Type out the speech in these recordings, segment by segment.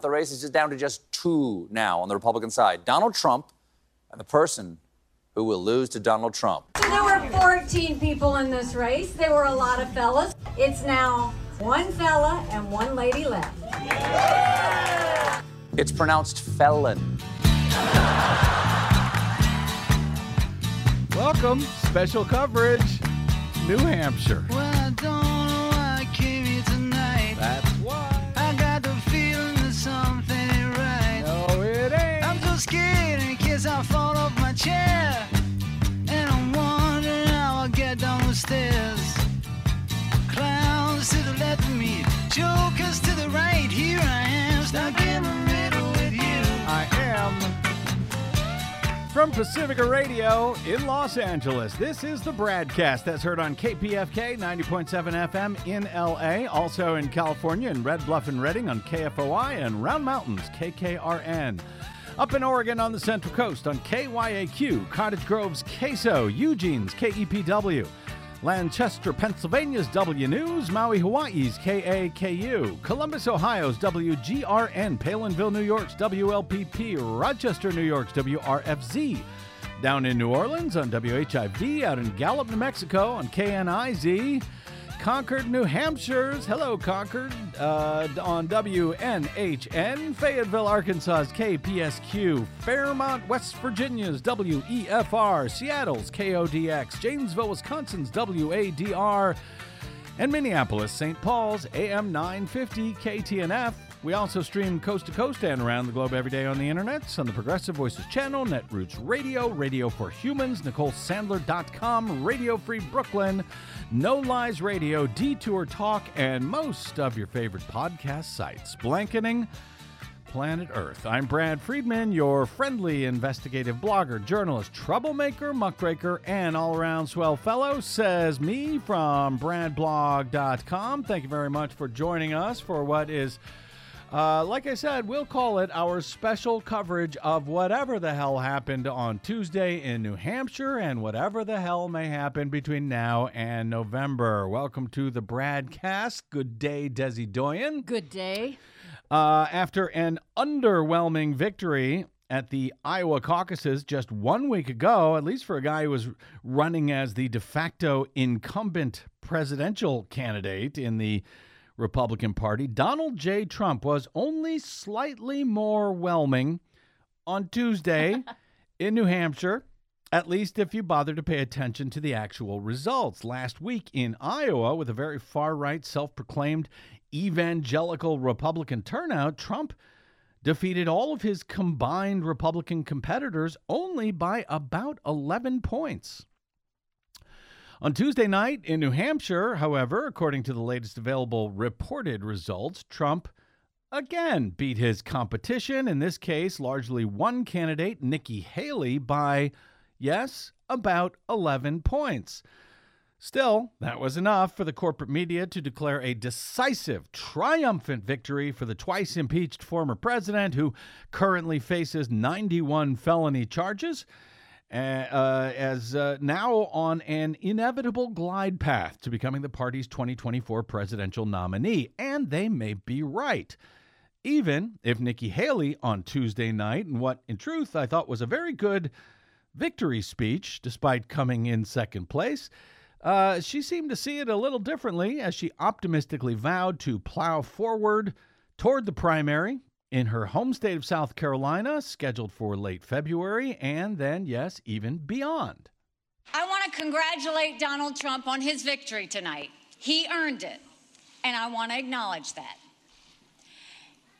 The race is just down to just two now on the Republican side Donald Trump and the person who will lose to Donald Trump. So there were 14 people in this race. There were a lot of fellas. It's now one fella and one lady left. It's pronounced felon. Welcome, special coverage, New Hampshire. Well, case I fall off my chair. And I'm wondering how I'll get down the stairs. Clowns to the left of me, jokers to the right. Here I am, stuck in the middle with you. I am. From Pacifica Radio in Los Angeles, this is the BradCast that's heard on KPFK 90.7 FM in LA, also in California in Red Bluff and Redding on KFOI and Round Mountains KKRN. Up in Oregon on the Central Coast on KYAQ, Cottage Grove's Queso, Eugene's KEPW. Lancaster, Pennsylvania's W News, Maui, Hawaii's KAKU, Columbus, Ohio's WGRN, Palenville, New York's WLPP, Rochester, New York's WRFZ, down in New Orleans on WHIV, out in Gallup, New Mexico on KNIZ, Concord, New Hampshire's Hello Concord uh, on WNHN, Fayetteville, Arkansas's KPSQ, Fairmont, West Virginia's WEFR, Seattle's KODX, Janesville, Wisconsin's WADR, and Minneapolis, St. Paul's AM 950 KTNF. We also stream coast to coast and around the globe every day on the internet on the Progressive Voices channel, Netroots Radio, Radio for Humans, NicoleSandler.com, Radio Free Brooklyn, No Lies Radio, Detour Talk, and most of your favorite podcast sites. Blanketing Planet Earth. I'm Brad Friedman, your friendly investigative blogger, journalist, troublemaker, muckraker, and all around swell fellow, says me from BradBlog.com. Thank you very much for joining us for what is. Uh, like I said, we'll call it our special coverage of whatever the hell happened on Tuesday in New Hampshire and whatever the hell may happen between now and November. Welcome to the Bradcast. Good day, Desi Doyen. Good day. Uh, after an underwhelming victory at the Iowa caucuses just one week ago, at least for a guy who was running as the de facto incumbent presidential candidate in the Republican Party, Donald J. Trump was only slightly more whelming on Tuesday in New Hampshire. At least if you bother to pay attention to the actual results. Last week in Iowa, with a very far right, self proclaimed evangelical Republican turnout, Trump defeated all of his combined Republican competitors only by about 11 points. On Tuesday night in New Hampshire, however, according to the latest available reported results, Trump again beat his competition, in this case, largely one candidate, Nikki Haley, by, yes, about 11 points. Still, that was enough for the corporate media to declare a decisive, triumphant victory for the twice impeached former president who currently faces 91 felony charges. Uh, as uh, now on an inevitable glide path to becoming the party's 2024 presidential nominee. And they may be right. Even if Nikki Haley on Tuesday night, and what in truth I thought was a very good victory speech, despite coming in second place, uh, she seemed to see it a little differently as she optimistically vowed to plow forward toward the primary in her home state of South Carolina, scheduled for late February, and then, yes, even beyond. I want to congratulate Donald Trump on his victory tonight. He earned it, and I want to acknowledge that.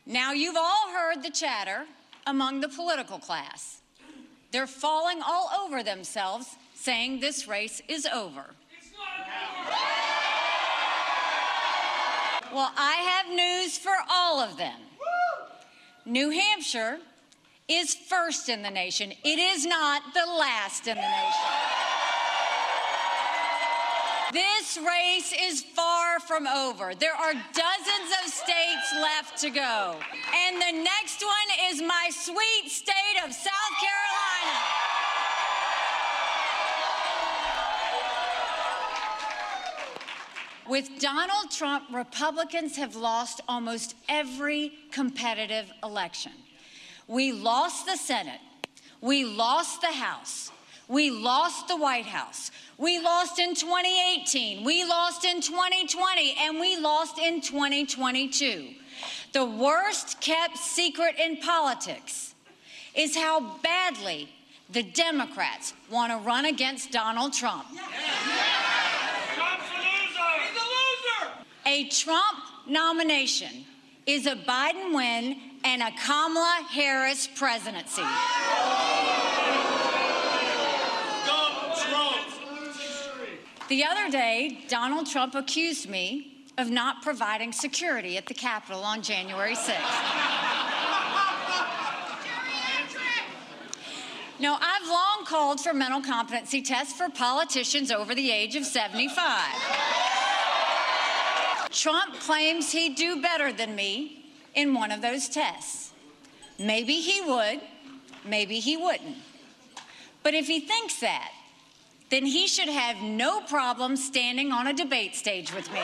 Now, you've all heard the chatter among the political class. They're falling all over themselves, saying this race is over. Well, I have news for all of them. New Hampshire is first in the nation. It is not the last in the nation. This race is far from over. There are dozens of states left to go. And the next one is my sweet state of South Carolina. With Donald Trump, Republicans have lost almost every competitive election. We lost the Senate. We lost the House. We lost the White House. We lost in 2018. We lost in 2020. And we lost in 2022. The worst kept secret in politics is how badly the Democrats want to run against Donald Trump. A Trump nomination is a Biden win and a Kamala Harris presidency. The other day, Donald Trump accused me of not providing security at the Capitol on January 6th. Now, I've long called for mental competency tests for politicians over the age of 75. Trump claims he'd do better than me in one of those tests. Maybe he would, maybe he wouldn't. But if he thinks that, then he should have no problem standing on a debate stage with me.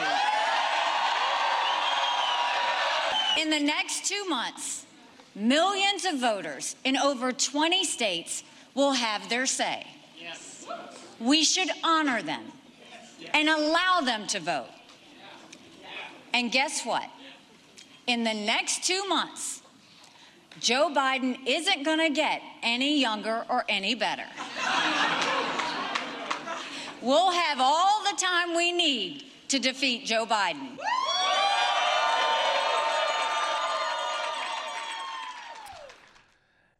In the next two months, millions of voters in over 20 states will have their say. Yes. We should honor them and allow them to vote. And guess what? In the next two months, Joe Biden isn't going to get any younger or any better. We'll have all the time we need to defeat Joe Biden.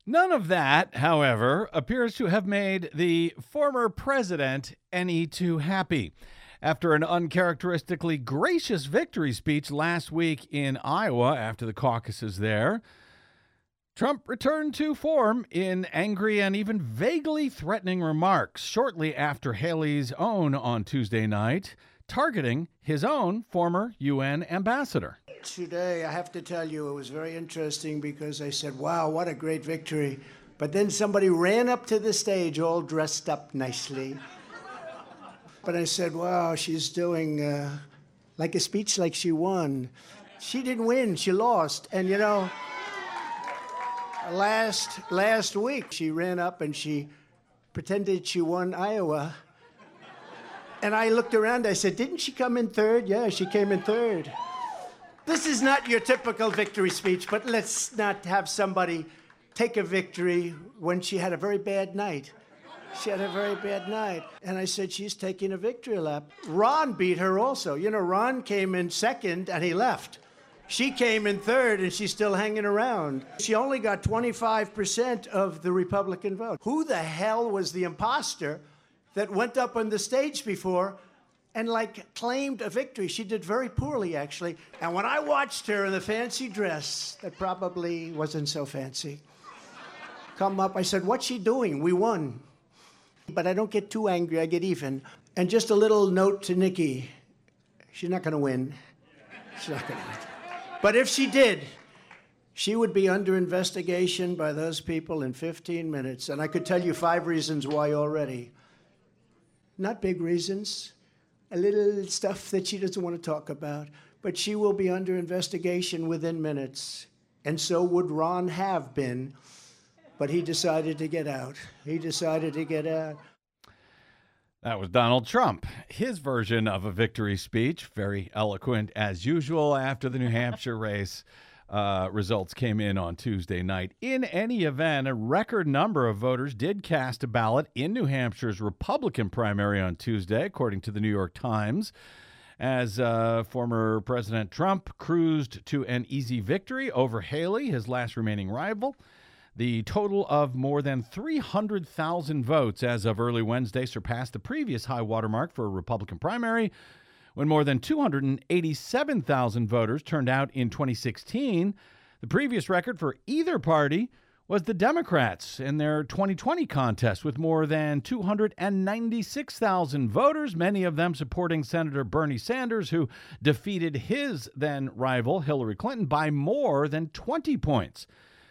None of that, however, appears to have made the former president any too happy. After an uncharacteristically gracious victory speech last week in Iowa after the caucuses there, Trump returned to form in angry and even vaguely threatening remarks shortly after Haley's own on Tuesday night, targeting his own former UN ambassador. Today, I have to tell you, it was very interesting because I said, wow, what a great victory. But then somebody ran up to the stage all dressed up nicely. But I said, wow, she's doing uh, like a speech like she won. She didn't win, she lost. And you know, last, last week she ran up and she pretended she won Iowa. And I looked around, I said, didn't she come in third? Yeah, she came in third. This is not your typical victory speech, but let's not have somebody take a victory when she had a very bad night. She had a very bad night. And I said, She's taking a victory lap. Ron beat her also. You know, Ron came in second and he left. She came in third and she's still hanging around. She only got 25% of the Republican vote. Who the hell was the imposter that went up on the stage before and like claimed a victory. She did very poorly, actually. And when I watched her in the fancy dress, that probably wasn't so fancy, come up, I said, What's she doing? We won. But I don't get too angry, I get even. And just a little note to Nikki she's not going to win. She's not going to win. But if she did, she would be under investigation by those people in 15 minutes. And I could tell you five reasons why already. Not big reasons, a little stuff that she doesn't want to talk about, but she will be under investigation within minutes. And so would Ron have been, but he decided to get out. He decided to get out. That was Donald Trump. His version of a victory speech, very eloquent as usual after the New Hampshire race. Uh, results came in on Tuesday night. In any event, a record number of voters did cast a ballot in New Hampshire's Republican primary on Tuesday, according to the New York Times. As uh, former President Trump cruised to an easy victory over Haley, his last remaining rival. The total of more than 300,000 votes as of early Wednesday surpassed the previous high watermark for a Republican primary when more than 287,000 voters turned out in 2016. The previous record for either party was the Democrats in their 2020 contest with more than 296,000 voters, many of them supporting Senator Bernie Sanders, who defeated his then rival, Hillary Clinton, by more than 20 points.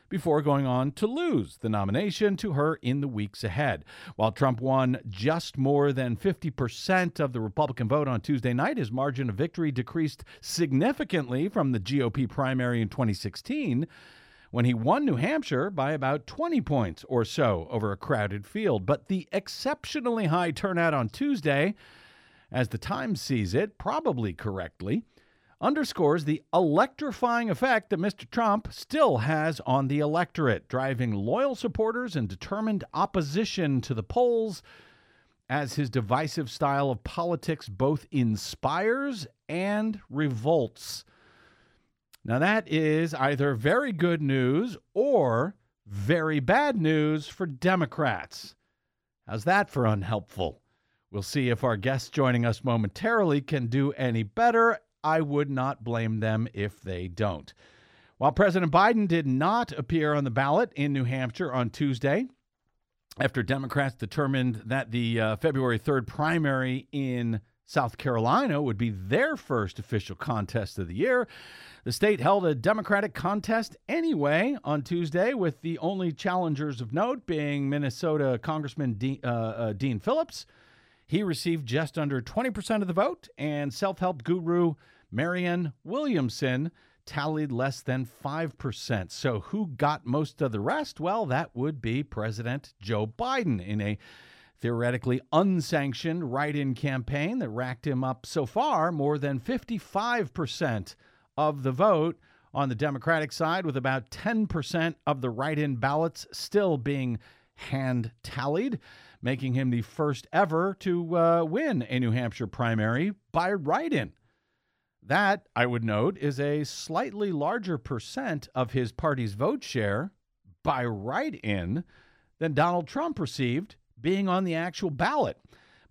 Before going on to lose the nomination to her in the weeks ahead. While Trump won just more than 50% of the Republican vote on Tuesday night, his margin of victory decreased significantly from the GOP primary in 2016 when he won New Hampshire by about 20 points or so over a crowded field. But the exceptionally high turnout on Tuesday, as the Times sees it, probably correctly, underscores the electrifying effect that Mr. Trump still has on the electorate, driving loyal supporters and determined opposition to the polls as his divisive style of politics both inspires and revolts. Now, that is either very good news or very bad news for Democrats. How's that for unhelpful? We'll see if our guests joining us momentarily can do any better I would not blame them if they don't. While President Biden did not appear on the ballot in New Hampshire on Tuesday, after Democrats determined that the uh, February 3rd primary in South Carolina would be their first official contest of the year. The state held a Democratic contest anyway on Tuesday, with the only challengers of note being Minnesota Congressman Dean, uh, uh, Dean Phillips he received just under 20% of the vote, and self help guru Marianne Williamson tallied less than 5%. So, who got most of the rest? Well, that would be President Joe Biden in a theoretically unsanctioned write in campaign that racked him up so far more than 55% of the vote on the Democratic side, with about 10% of the write in ballots still being hand tallied making him the first ever to uh, win a New Hampshire primary by write in. That, I would note, is a slightly larger percent of his party's vote share by write in than Donald Trump received being on the actual ballot.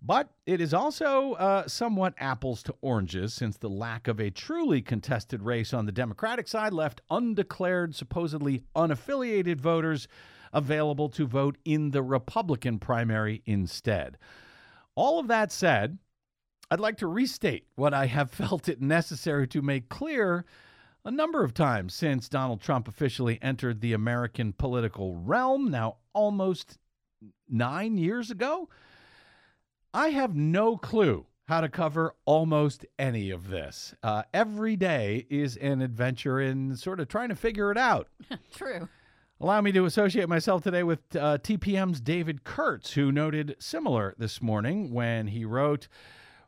But it is also uh, somewhat apples to oranges since the lack of a truly contested race on the Democratic side left undeclared, supposedly unaffiliated voters available to vote in the Republican primary instead. All of that said, I'd like to restate what I have felt it necessary to make clear a number of times since Donald Trump officially entered the American political realm, now almost nine years ago. I have no clue how to cover almost any of this. Uh, every day is an adventure in sort of trying to figure it out. True. Allow me to associate myself today with uh, TPM's David Kurtz, who noted similar this morning when he wrote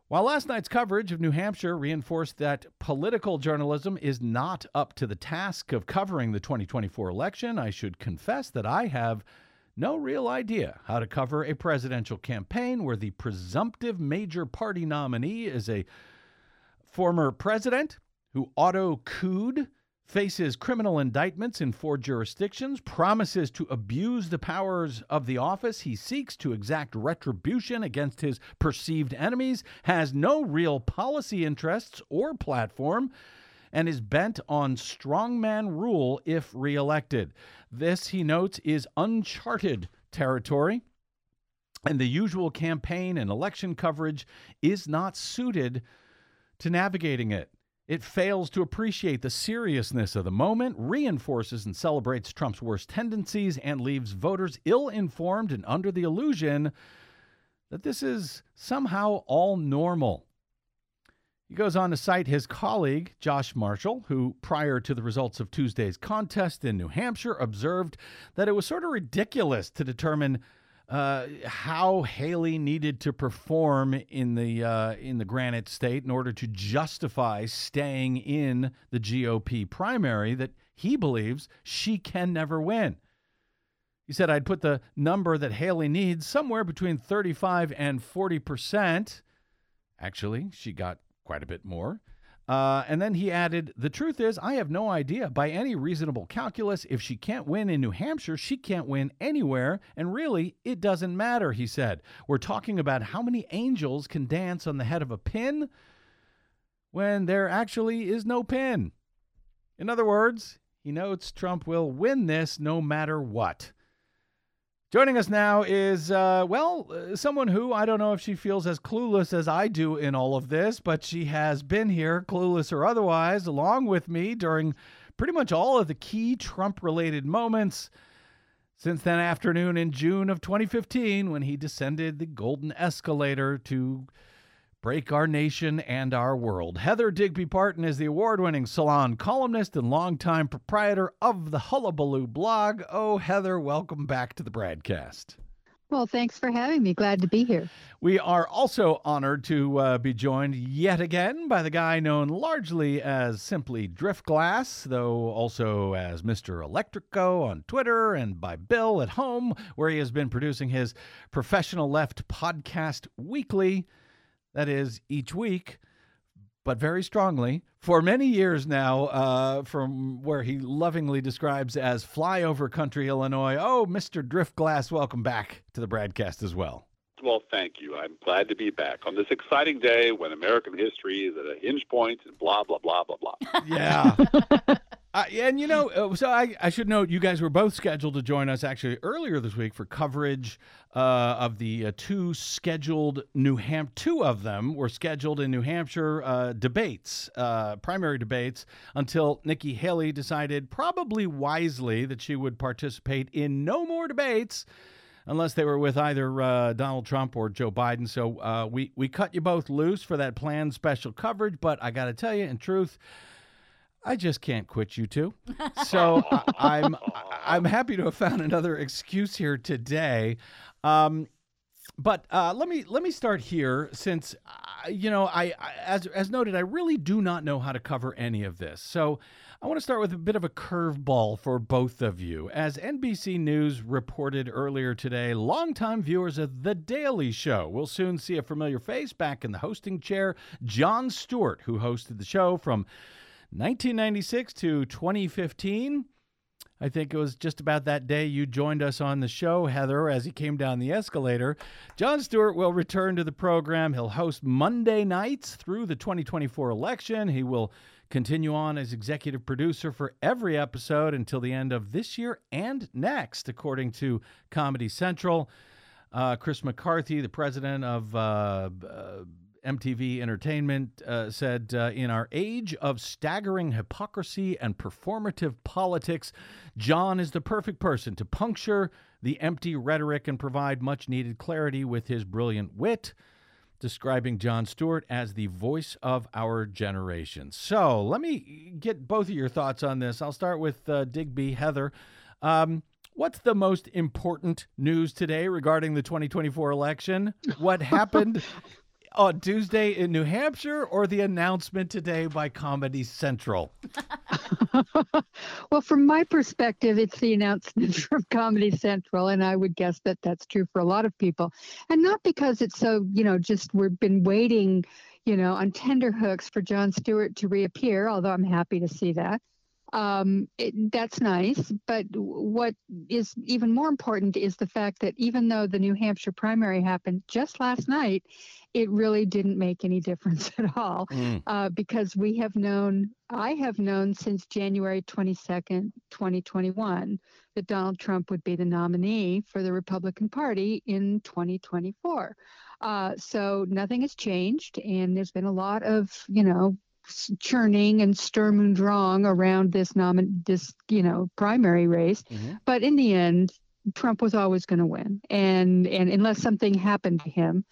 While last night's coverage of New Hampshire reinforced that political journalism is not up to the task of covering the 2024 election, I should confess that I have no real idea how to cover a presidential campaign where the presumptive major party nominee is a former president who auto cooed faces criminal indictments in four jurisdictions, promises to abuse the powers of the office he seeks to exact retribution against his perceived enemies, has no real policy interests or platform, and is bent on strongman rule if reelected. This, he notes, is uncharted territory. And the usual campaign and election coverage is not suited to navigating it. It fails to appreciate the seriousness of the moment, reinforces and celebrates Trump's worst tendencies, and leaves voters ill informed and under the illusion that this is somehow all normal. He goes on to cite his colleague, Josh Marshall, who, prior to the results of Tuesday's contest in New Hampshire, observed that it was sort of ridiculous to determine uh, how Haley needed to perform in the uh, in the Granite State in order to justify staying in the GOP primary that he believes she can never win. He said, I'd put the number that Haley needs somewhere between 35 and 40 percent. Actually, she got quite a bit more. Uh, and then he added, The truth is, I have no idea by any reasonable calculus. If she can't win in New Hampshire, she can't win anywhere. And really, it doesn't matter, he said. We're talking about how many angels can dance on the head of a pin when there actually is no pin. In other words, he notes Trump will win this no matter what. Joining us now is, uh, well, uh, someone who I don't know if she feels as clueless as I do in all of this, but she has been here, clueless or otherwise, along with me during pretty much all of the key Trump related moments since that afternoon in June of 2015 when he descended the golden escalator to break our nation and our world. Heather Digby Parton is the award winning salon columnist and longtime proprietor of the Hullabaloo blog. Oh, Heather, welcome back to the BradCast. Well, thanks for having me. Glad to be here. We are also honored to uh, be joined yet again by the guy known largely as simply Driftglass, though also as Mr. Electrico on Twitter and by Bill at home, where he has been producing his Professional Left podcast weekly. That is, each week but very strongly for many years now, uh, from where he lovingly describes as flyover country, Illinois. Oh, Mr. Driftglass, welcome back to the BradCast as well. Well, thank you. I'm glad to be back on this exciting day when American history is at a hinge point and blah, blah, blah, blah, blah. Yeah. Uh, and you know, uh, so I, I should note you guys were both scheduled to join us actually earlier this week for coverage uh, of the uh, two scheduled New Hampshire. Two of them were scheduled in New Hampshire uh, debates, uh, primary debates, until Nikki Haley decided, probably wisely, that she would participate in no more debates unless they were with either uh, Donald Trump or Joe Biden. So uh, we we cut you both loose for that planned special coverage. But I got to tell you, in truth. I just can't quit you two. So I'm I'm happy to have found another excuse here today. Um, but uh, let me let me start here, since uh, you know I, I as as noted, I really do not know how to cover any of this. So I want to start with a bit of a curveball for both of you. As NBC News reported earlier today, longtime viewers of The Daily Show will soon see a familiar face back in the hosting chair. Jon Stewart, who hosted the show from 1996 to 2015. I think it was just about that day you joined us on the show, Heather, as he came down the escalator. Jon Stewart will return to the program. He'll host Monday nights through the 2024 election. He will continue on as executive producer for every episode until the end of this year and next, according to Comedy Central. Uh, Chris McCarthy, the president of uh, uh, MTV Entertainment uh, said, uh, In our age of staggering hypocrisy and performative politics, Jon is the perfect person to puncture the empty rhetoric and provide much needed clarity with his brilliant wit. Describing Jon Stewart as the voice of our generation. So let me get both of your thoughts on this. I'll start with uh, Digby, Heather. Um, What's the most important news today regarding the 2024 election? What happened on Tuesday in New Hampshire or the announcement today by Comedy Central? well, from my perspective, it's the announcement from Comedy Central, and I would guess that that's true for a lot of people. And not because it's so, you know, just we've been waiting, you know, on tender hooks for Jon Stewart to reappear, although I'm happy to see that um, it, that's nice. But what is even more important is the fact that even though the New Hampshire primary happened just last night, it really didn't make any difference at all mm. uh, because we have known, I have known since January 22nd, 2021, that Donald Trump would be the nominee for the Republican Party in 2024. Uh, so nothing has changed, and there's been a lot of, you know, churning and Sturm und Drang around this nomin this you know primary race, mm-hmm. but in the end, Trump was always going to win, and and unless something happened to him,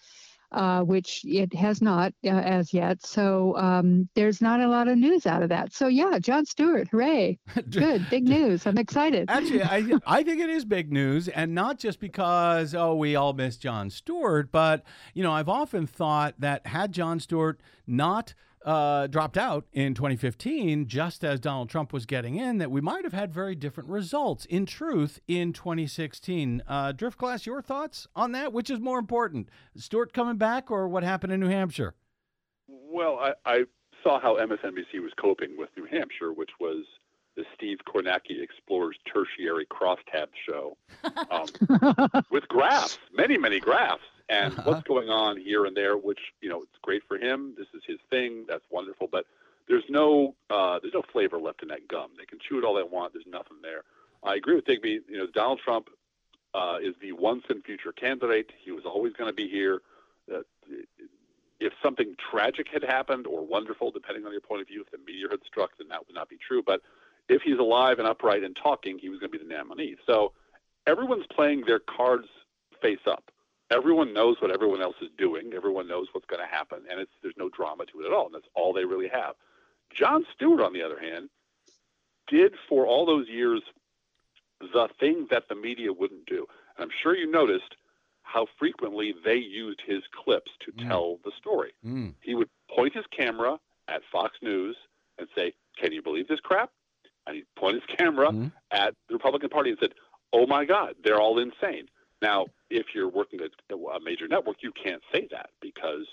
uh, which it has not uh, as yet. So um, there's not a lot of news out of that. So yeah, Jon Stewart, hooray! Good, big news. I'm excited. Actually, I I think it is big news, and not just because oh we all miss Jon Stewart, but you know I've often thought that had Jon Stewart not uh, dropped out in 2015, just as Donald Trump was getting in, that we might have had very different results in truth in 2016. Uh, Driftglass, your thoughts on that? Which is more important, Stewart coming back or what happened in New Hampshire? Well, I, I saw how MSNBC was coping with New Hampshire, which was the Steve Kornacki Explorers Tertiary Crosstab show um, with graphs, many, many graphs and uh-huh. what's going on here and there, which you know it's great for him. This is his thing. That's wonderful. But there's no uh, there's no flavor left in that gum. They can chew it all they want. There's nothing there. I agree with Digby. You know, Donald Trump uh, is the once and future candidate. He was always going to be here. Uh, if something tragic had happened or wonderful, depending on your point of view, if the meteor had struck, then that would not be true. But if he's alive and upright and talking, he was going to be the nominee. So everyone's playing their cards face up. Everyone knows what everyone else is doing. Everyone knows what's going to happen, and it's there's no drama to it at all. And that's all they really have. Jon Stewart, on the other hand, did for all those years the thing that the media wouldn't do. And I'm sure you noticed how frequently they used his clips to tell the story. Mm. He would point his camera at Fox News and say, Can you believe this crap? And he'd point his camera Mhm. at the Republican Party and said, Oh my God, they're all insane. Now, if you're working at a major network, you can't say that because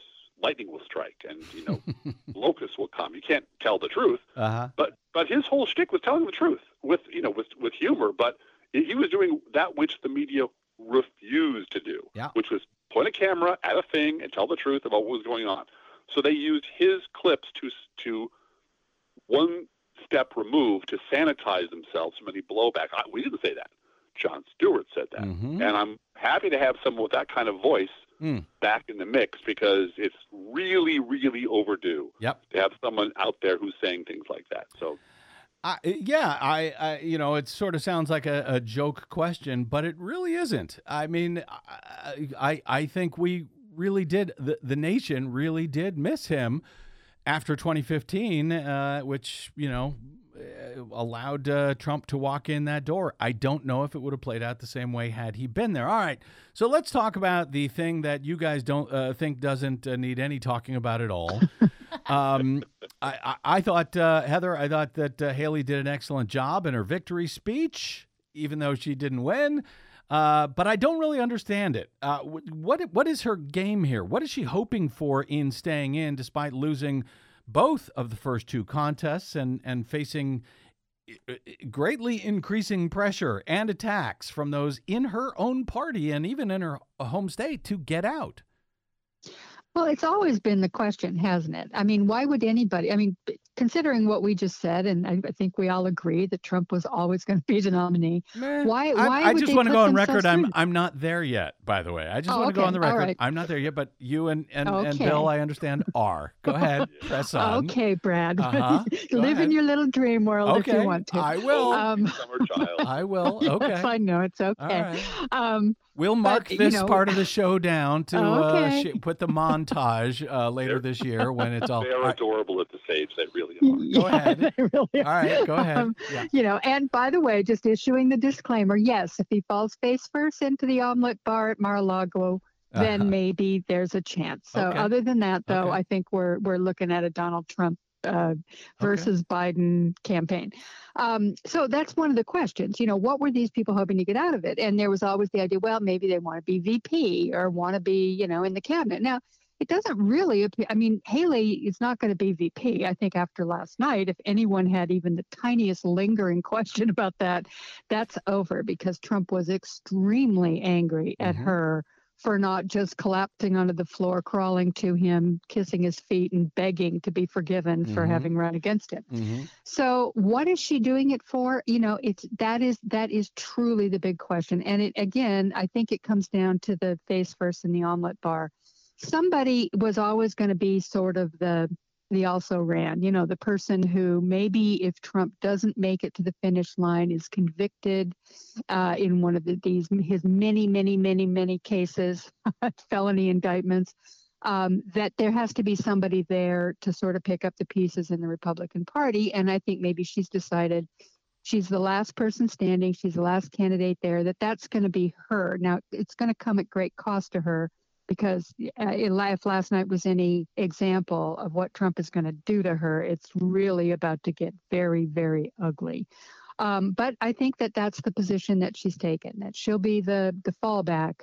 lightning will strike and you know locusts will come. You can't tell the truth. Uh huh. But but his whole shtick was telling the truth with you know with with humor. But he was doing that which the media refused to do, Yeah. which was point a camera at a thing and tell the truth about what was going on. So they used his clips to to one step removed to sanitize themselves from any blowback. I, we didn't say that. Jon Stewart said that, Mhm. and I'm happy to have someone with that kind of voice Mm. back in the mix because it's really, really overdue Yep. to have someone out there who's saying things like that. So I, yeah, I, I, you know, it sort of sounds like a, a joke question, but it really isn't. I mean, I, I, I think we really did. The, the nation really did miss him after 2015, uh, which you know allowed uh, Trump to walk in that door. I don't know if it would have played out the same way had he been there. All right, so let's talk about the thing that you guys don't uh, think doesn't uh, need any talking about at all. um, I, I, I thought uh, Heather, I thought that uh, Haley did an excellent job in her victory speech, even though she didn't win. Uh, but I don't really understand it. Uh, what what is her game here? What is she hoping for in staying in, despite losing both of the first two contests and and facing greatly increasing pressure and attacks from those in her own party and even in her home state to get out? Well, it's always been the question, hasn't it? I mean, why would anybody? I mean, considering what we just said, and I, I think we all agree that Trump was always going to be the nominee. Meh. Why? I- Why I, would just want to go on record. I'm I'm not there yet. By the way, I just Oh, want to go on the record. right. I'm not there yet, but you and and, and Bill, I understand, are. Go ahead, press on. Okay, Brad. Uh-huh. Live ahead. in your little dream world if you want to. I will. Um, summer child. I will. Okay. Yes, I know it's okay. right. Um, We'll mark you this know- part of the show down to uh, Okay. sh- put the montage uh, later this year when it's all. They are adorable at the stage. They really are. Go ahead. they really all right, go ahead. Um, yeah. you know, and by the way, just issuing the disclaimer: yes, if he falls face first into the omelet bar at Mar-a-Lago, then Uh-huh. maybe there's a chance. So, Okay. other than that, though, Okay. I think we're we're looking at a Donald Trump uh, versus Biden campaign. Um, so that's one of the questions. You know, what were these people hoping to get out of it? And there was always the idea, well, maybe they want to be VP or want to be, you know, in the cabinet. Now, it doesn't really appear. I mean, Haley is not going to be VP. I think after last night, if anyone had even the tiniest lingering question about that, that's over because Trump was extremely angry at Mhm. her for not just collapsing onto the floor, crawling to him, kissing his feet, and begging to be forgiven for Mhm. having run against him. Mhm. So what is she doing it for? You know, it's that is that is truly the big question. And it again, I think it comes down to the face first in the omelet bar. Somebody was always going to be sort of the the also ran, you know, the person who maybe if Trump doesn't make it to the finish line is convicted uh, in one of the, these his many, many, many, many cases, felony indictments um, that there has to be somebody there to sort of pick up the pieces in the Republican Party. And I think maybe she's decided she's the last person standing, she's the last candidate there, that that's going to be her. Now, it's going to come at great cost to her because uh, if last night was any example of what Trump is going to do to her, it's really about to get very, very ugly. Um, but I think that that's the position that she's taken, that she'll be the, the fallback.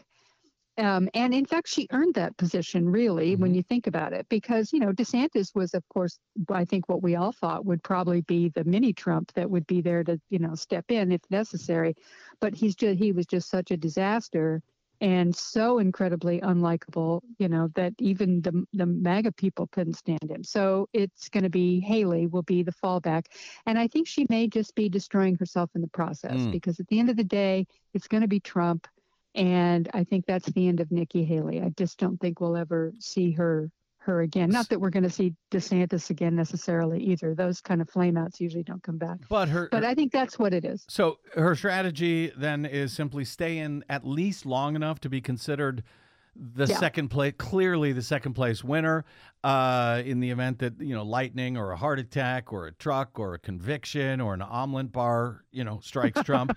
Um, and in fact, she earned that position really when you think about it, because, you know, DeSantis was, of course, I think what we all thought would probably be the mini Trump that would be there to, you know, step in if necessary. But he's just, he was just such a disaster and so incredibly unlikable, you know, that even the, the MAGA people couldn't stand him. So it's going to be Haley will be the fallback. And I think she may just be destroying herself in the process Mm. because at the end of the day, it's going to be Trump. And I think that's the end of Nikki Haley. I just don't think we'll ever see her her again. Not that we're going to see DeSantis again necessarily either. Those kind of flameouts usually don't come back. But her, But I think that's what it is. so her strategy then is simply stay in at least long enough to be considered the Yeah. second place, clearly the second place winner, uh, in the event that you know lightning or a heart attack or a truck or a conviction or an omelet bar, you know, strikes Trump,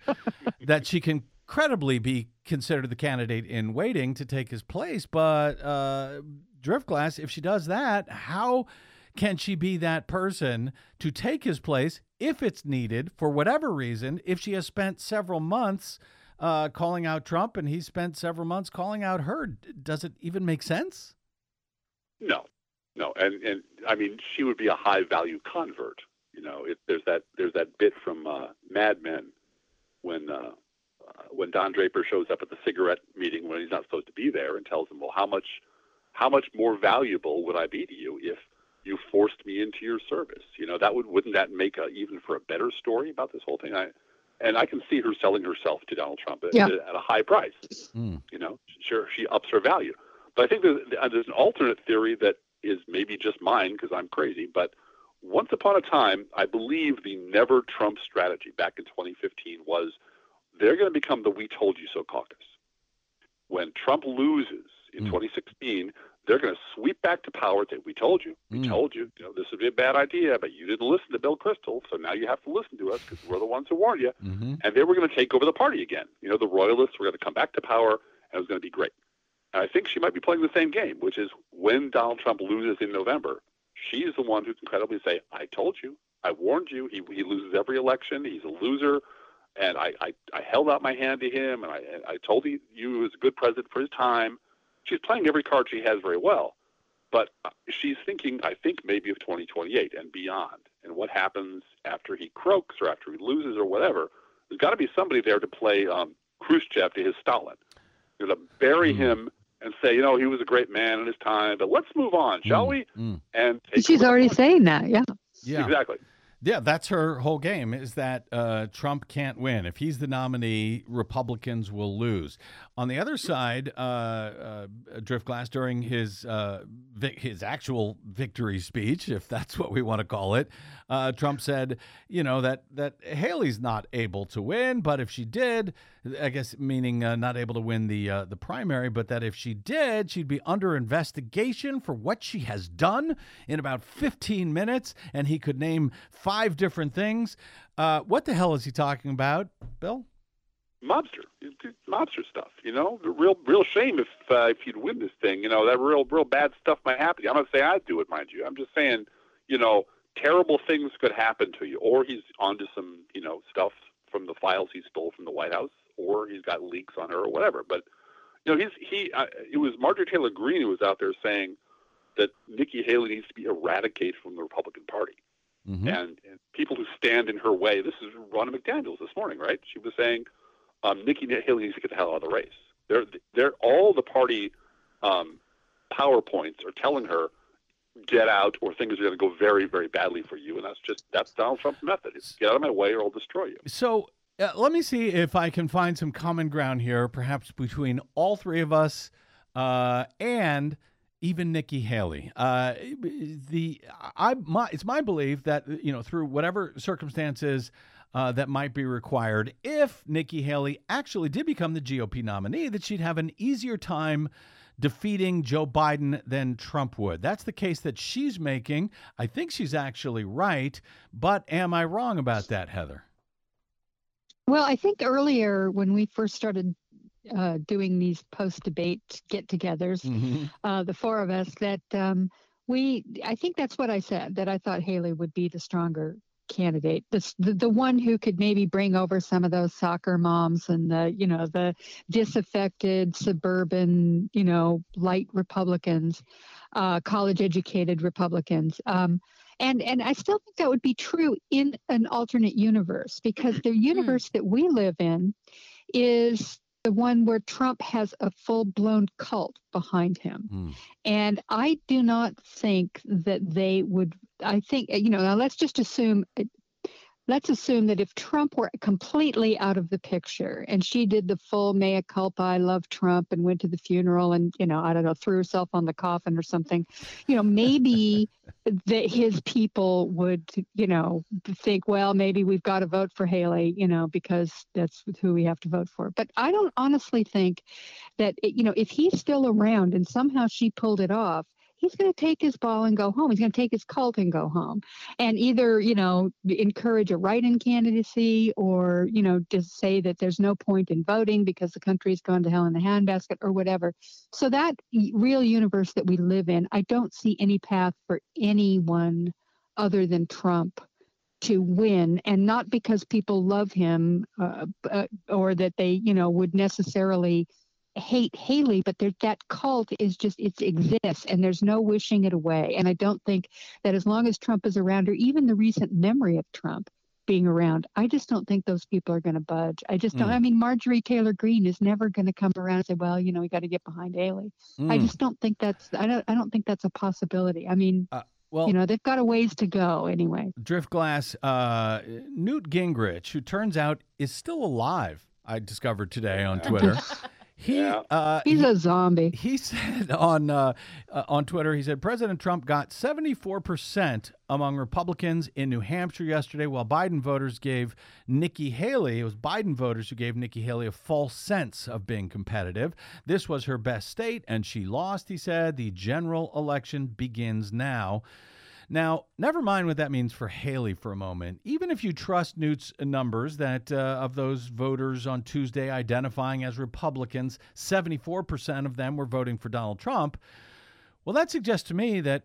that she can credibly be considered the candidate in waiting to take his place. But uh, Driftglass, if she does that, how can she be that person to take his place if it's needed for whatever reason? If she has spent several months uh, calling out Trump and he spent several months calling out her, does it even make sense? No, no, and and I mean she would be a high value convert. You know, there's that there's that bit from uh, Mad Men when uh, uh, when Don Draper shows up at the cigarette meeting when he's not supposed to be there and tells him, well, how much how much more valuable would I be to you if you forced me into your service? You know, that would wouldn't that make a, even for a better story about this whole thing? I and I can see her selling herself to Donald Trump at, Yeah. at a high price. Mm. You know, sure she ups her value. But I think there's, there's an alternate theory that is maybe just mine because I'm crazy. But once upon a time, I believe the never Trump strategy back in 2015 was they're going to become the "We told you so" caucus. When Trump loses in Mm. 2016, they're going to sweep back to power and say, "We told you, we Mm. told you, you know, this would be a bad idea, but you didn't listen to Bill Kristol, so now you have to listen to us because we're the ones who warned you." Mm-hmm. and they were going to take over the party again. You know, the royalists were going to come back to power, and it was going to be great. And I think she might be playing the same game, which is when Donald Trump loses in November, she's the one who can credibly say, "I told you, I warned you. He he loses every election. He's a loser." And I, I, I held out my hand to him, and I, and I told you he was a good president for his time. She's playing every card she has very well, but uh, she's thinking, I think, maybe of 2028 and beyond, and what happens after he croaks or after he loses or whatever there's got to be somebody there to play um, Khrushchev to his Stalin. You're to bury Mm. him and say, you know, he was a great man in his time, but let's move on, shall Mm, we? mm. And She's already party. saying that. Yeah. Yeah. exactly. Yeah, that's her whole game is that uh, Trump can't win. If he's the nominee, Republicans will lose. On the other side, uh, uh, Driftglass, during his uh, his actual victory speech, if that's what we want to call it, uh, Trump said, you know, that, that Haley's not able to win, but if she did, I guess meaning uh, not able to win the the primary, but that if she did, she'd be under investigation for what she has done in about 15 minutes, and he could name five different things. Uh, what the hell is he talking about, Bill? Mobster, mobster stuff. You know, real, real shame if uh, if you'd win this thing. You know, that real, real bad stuff might happen. I'm not saying I'd do it, mind you. I'm just saying, you know, terrible things could happen to you, or he's onto some, you know, stuff from the files he stole from the White House, or he's got leaks on her, or whatever. But you know, he's he. Uh, it was Marjorie Taylor Greene who was out there saying that Nikki Haley needs to be eradicated from the Republican Party Mhm. and, and people who stand in her way. This is Ronna McDaniel's this morning, right? She was saying um, Nikki Haley needs to get the hell out of the race. They're, they're all the party um, PowerPoints are telling her get out or things are going to go very, very badly for you. And that's just that's Donald Trump's method. It's get out of my way or I'll destroy you. So uh, let me see if I can find some common ground here, perhaps between all three of us uh, and even Nikki Haley. Uh, the I my it's my belief that you know through whatever circumstances. Uh, that might be required if Nikki Haley actually did become the GOP nominee, that she'd have an easier time defeating Joe Biden than Trump would. That's the case that she's making. I think she's actually right, but am I wrong about that, Heather? Well, I think earlier when we first started uh, doing these post debate get togethers, Mm-hmm. uh, the four of us, that um, we, I think that's what I said, that I thought Haley would be the stronger candidate, the, the, the one who could maybe bring over some of those soccer moms and the, you know, the disaffected suburban, you know, light Republicans, uh, college educated Republicans. Um, and, and I still think that would be true in an alternate universe because the universe that we live in is the one where Trump has a full blown cult behind him. Mm. And I do not think that they would, I think, you know, now let's just assume let's assume that if Trump were completely out of the picture and she did the full mea culpa, I love Trump, and went to the funeral and, you know, I don't know, threw herself on the coffin or something, you know, maybe that his people would, you know, think, well, maybe we've got to vote for Haley, you know, because that's who we have to vote for. But I don't honestly think that, you know, if he's still around and somehow she pulled it off, he's going to take his ball and go home. He's going to take his cult and go home and either, you know, encourage a write in candidacy or, you know, just say that there's no point in voting because the country's gone to hell in a handbasket or whatever. So that real universe that we live in, I don't see any path for anyone other than Trump to win and not because people love him uh, uh, or that they you know would necessarily hate Haley, but that cult is just it exists, and there's no wishing it away. And I don't think that as long as Trump is around, or even the recent memory of Trump being around, I just don't think those people are going to budge. I just don't. Mm. I mean, Marjorie Taylor Greene is never going to come around and say, "Well, you know, we got to get behind Haley." Mm. I just don't think that's. I don't. I don't think that's a possibility. I mean. Uh, well, you know, they've got a ways to go anyway. Driftglass, uh, Newt Gingrich, who turns out is still alive, I discovered today on Twitter. He yeah. uh, he's he, a zombie. He said on uh, uh, on Twitter, he said President Trump got 74 percent among Republicans in New Hampshire yesterday, while Biden voters gave Nikki Haley. It was Biden voters who gave Nikki Haley a false sense of being competitive. This was her best state, and she lost. He said the general election begins now. Now, never mind what that means for Haley for a moment. Even if you trust Newt's numbers that uh, of those voters on Tuesday identifying as Republicans, 74% of them were voting for Donald Trump. Well, that suggests to me that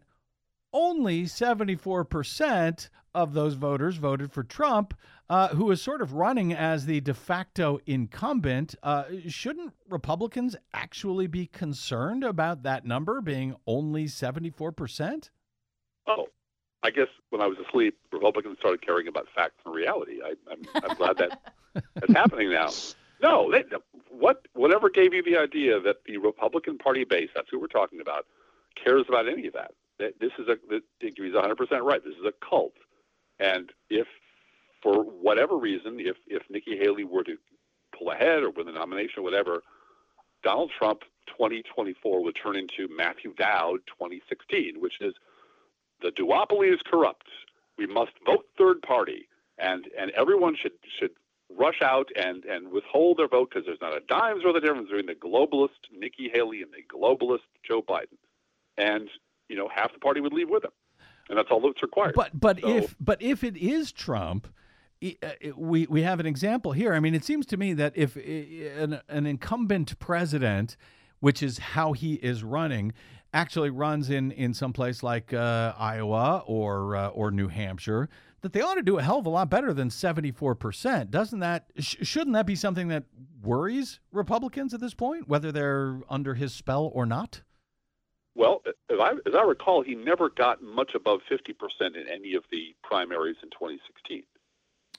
only 74% of those voters voted for Trump, uh, who is sort of running as the de facto incumbent. Uh, shouldn't Republicans actually be concerned about that number being only 74%? Oh, I guess when I was asleep, Republicans started caring about facts and reality. I, I'm, I'm glad that that's happening now. No, they, what whatever gave you the idea that the Republican Party base, that's who we're talking about, cares about any of that. This is a, he's 100% right. This is a cult. And if, for whatever reason, if, if Nikki Haley were to pull ahead or win the nomination or whatever, Donald Trump 2024 would turn into Matthew Dowd 2016, which is – the duopoly is corrupt. We must vote third party, and and everyone should should rush out and and withhold their vote because there's not a dime's worth of difference between the globalist Nikki Haley and the globalist Joe Biden, and you know half the party would leave with him, and that's all that's required. But but so, if but if it is Trump. Uh, we we have an example here. I mean, it seems to me that if an, an incumbent president, which is how he is running, actually runs in in some place like uh, Iowa or uh, or New Hampshire, that they ought to do a hell of a lot better than 74%. Doesn't that sh- shouldn't that be something that worries Republicans at this point, whether they're under his spell or not? Well, as I, as I recall, he never got much above 50% in any of the primaries in 2016.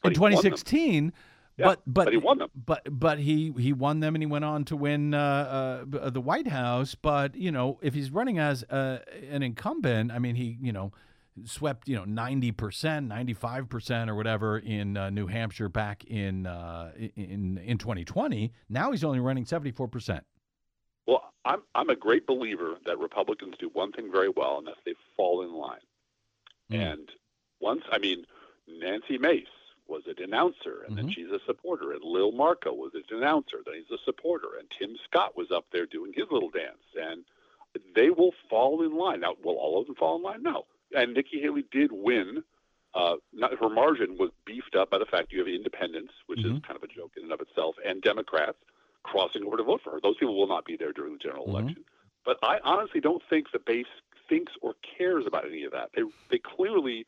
in 2016, yeah, but, but but he won them. But but he he won them and he went on to win uh, uh, the White House. But you know, if he's running as uh, an incumbent, I mean, he you know swept you know ninety percent, ninety five percent, or whatever in uh, New Hampshire back in uh, in in twenty twenty. Now he's only running seventy four percent. Well, I'm I'm a great believer that Republicans do one thing very well, and that's they fall in line. Mm. And once, I mean, Nancy Mace was a denouncer, and mm-hmm. then she's a supporter. And Lil Marco was a denouncer, then he's a supporter. And Tim Scott was up there doing his little dance. And they will fall in line. Now, will all of them fall in line? No. And Nikki Haley did win. Uh, not, her margin was beefed up by the fact you have independents, which mm-hmm. is kind of a joke in and of itself, and Democrats crossing over to vote for her. Those people will not be there during the general mm-hmm. election. But I honestly don't think the base thinks or cares about any of that. They they clearly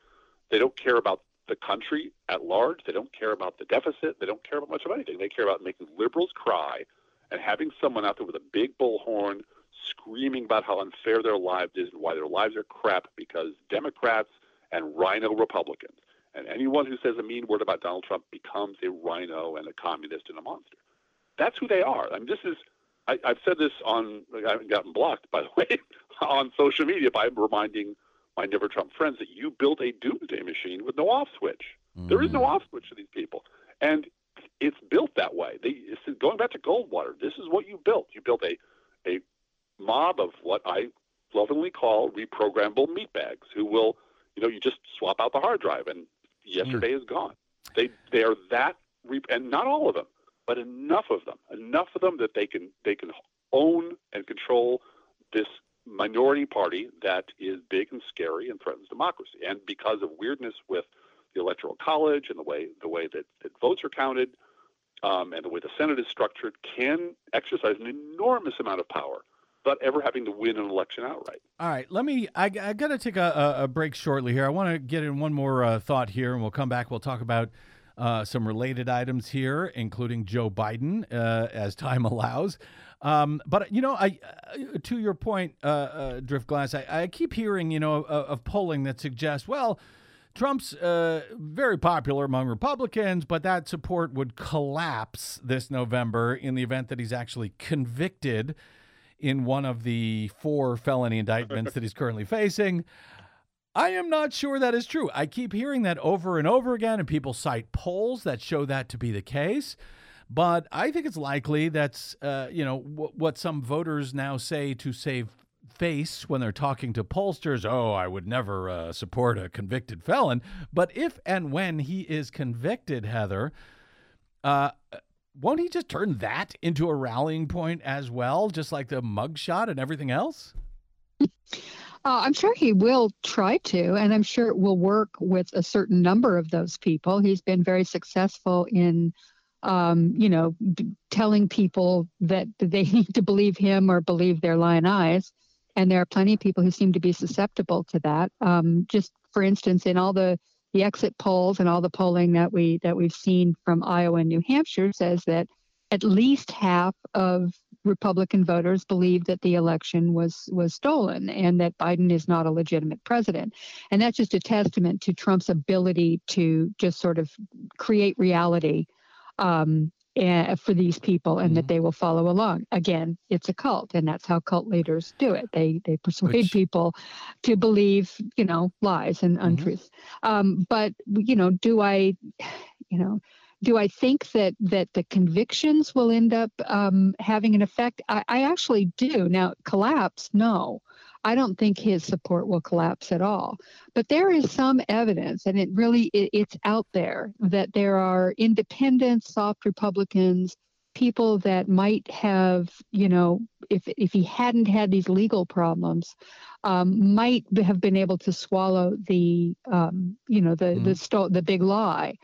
they don't care about the country at large. They don't care about the deficit. They don't care about much of anything. They care about making liberals cry and having someone out there with a big bullhorn screaming about how unfair their lives is and why their lives are crap because Democrats and RINO Republicans. And anyone who says a mean word about Donald Trump becomes a RINO and a communist and a monster. That's who they are. I mean, this is. I, I've said this on. I haven't gotten blocked, by the way, on social media by reminding my Never Trump friends that you built a doomsday machine with no off switch. There is no mm. off switch to these people, and it's built that way. They, going back to Goldwater. This is what you built. You built a a mob of what I lovingly call reprogrammable meatbags who will, you know, you just swap out the hard drive and yesterday mm. is gone. They they are that re- and not all of them, but enough of them, enough of them that they can they can own and control this minority party that is big and scary and threatens democracy. And because of weirdness with the electoral college and the way the way that, that votes are counted um, and the way the Senate is structured, can exercise an enormous amount of power without ever having to win an election outright. All right, let me. I, I got to take a, a, break shortly here. I want to get in one more uh, thought here, and we'll come back. We'll talk about uh, some related items here, including Joe Biden, uh, as time allows. Um, but you know, I uh, to your point, uh, uh, Driftglass, I, I keep hearing you know of, of polling that suggests well. Trump's uh, very popular among Republicans, but that support would collapse this November in the event that he's actually convicted in one of the four felony indictments that he's currently facing. I am not sure that is true. I keep hearing that over and over again, and people cite polls that show that to be the case. But I think it's likely that's uh, you know w- what some voters now say to save face when they're talking to pollsters. Oh, I would never uh, support a convicted felon. But if and when he is convicted, Heather, uh, won't he just turn that into a rallying point as well, just like the mugshot and everything else? Uh, I'm sure he will try to, and I'm sure it will work with a certain number of those people. He's been very successful in, um, you know, telling people that they need to believe him or believe their lying eyes. And there are plenty of people who seem to be susceptible to that. Um, just for instance, in all the the exit polls and all the polling that we that we've seen from Iowa and New Hampshire says that at least half of Republican voters believe that the election was was stolen and that Biden is not a legitimate president. And that's just a testament to Trump's ability to just sort of create reality um, eh, for these people and that they will follow along. Again, it's a cult, and that's how cult leaders do it. They they persuade Which- people to believe, you know, lies and untruths. Um, but you know, do I, you know, do I think that that the convictions will end up um, having an effect? I, I actually do. Now, collapse? No, I don't think his support will collapse at all. But there is some evidence, and it really it, it's out there that there are independent, soft Republicans, people that might have, you know, if if he hadn't had these legal problems, um, might have been able to swallow the, um, you know, the the sto- the big lie.